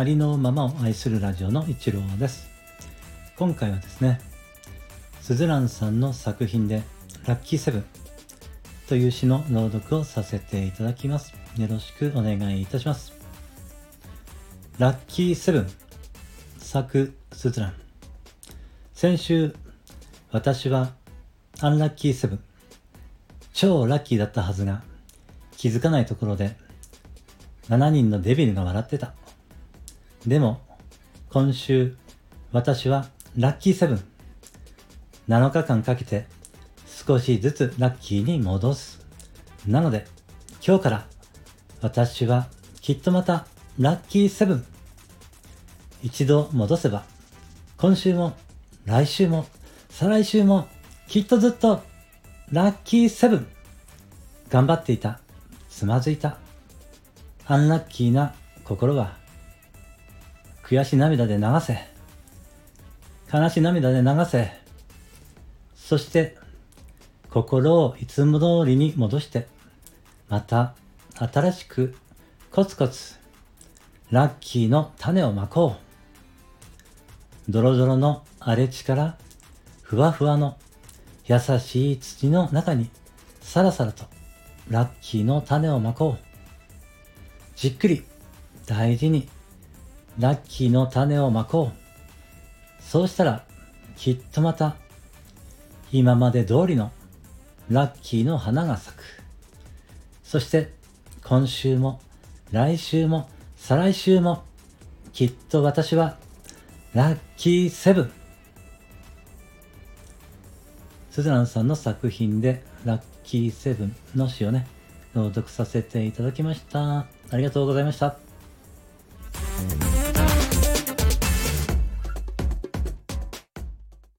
ありのままを愛するラジオの一郎です。今回はですねすずらんさんの作品で「ラッキーセブン」という詩の朗読をさせていただきます。よろしくお願いいたします。ラッキーセブン作すずらん先週私はアンラッキーセブン。超ラッキーだったはずが気づかないところで7人のデビルが笑ってた。でも、今週、私はラッキーセブン。7日間かけて少しずつラッキーに戻す。なので、今日から私はきっとまたラッキーセブン。一度戻せば、今週も来週も再来週もきっとずっとラッキーセブン。頑張っていた。つまずいた。アンラッキーな心は、悔し涙で流せ。悲し涙で流せ。そして、心をいつも通りに戻して、また新しくコツコツラッキーの種をまこう。ドロドロの荒れ地からふわふわの優しい土の中にさらさらとラッキーの種をまこう。じっくり大事にラッキーの種をまこう。そうしたらきっとまた今まで通りのラッキーの花が咲く。そして今週も来週も再来週もきっと私はラッキーセブン。スズランさんの作品でラッキーセブンの詩をね、朗読させていただきました。ありがとうございました。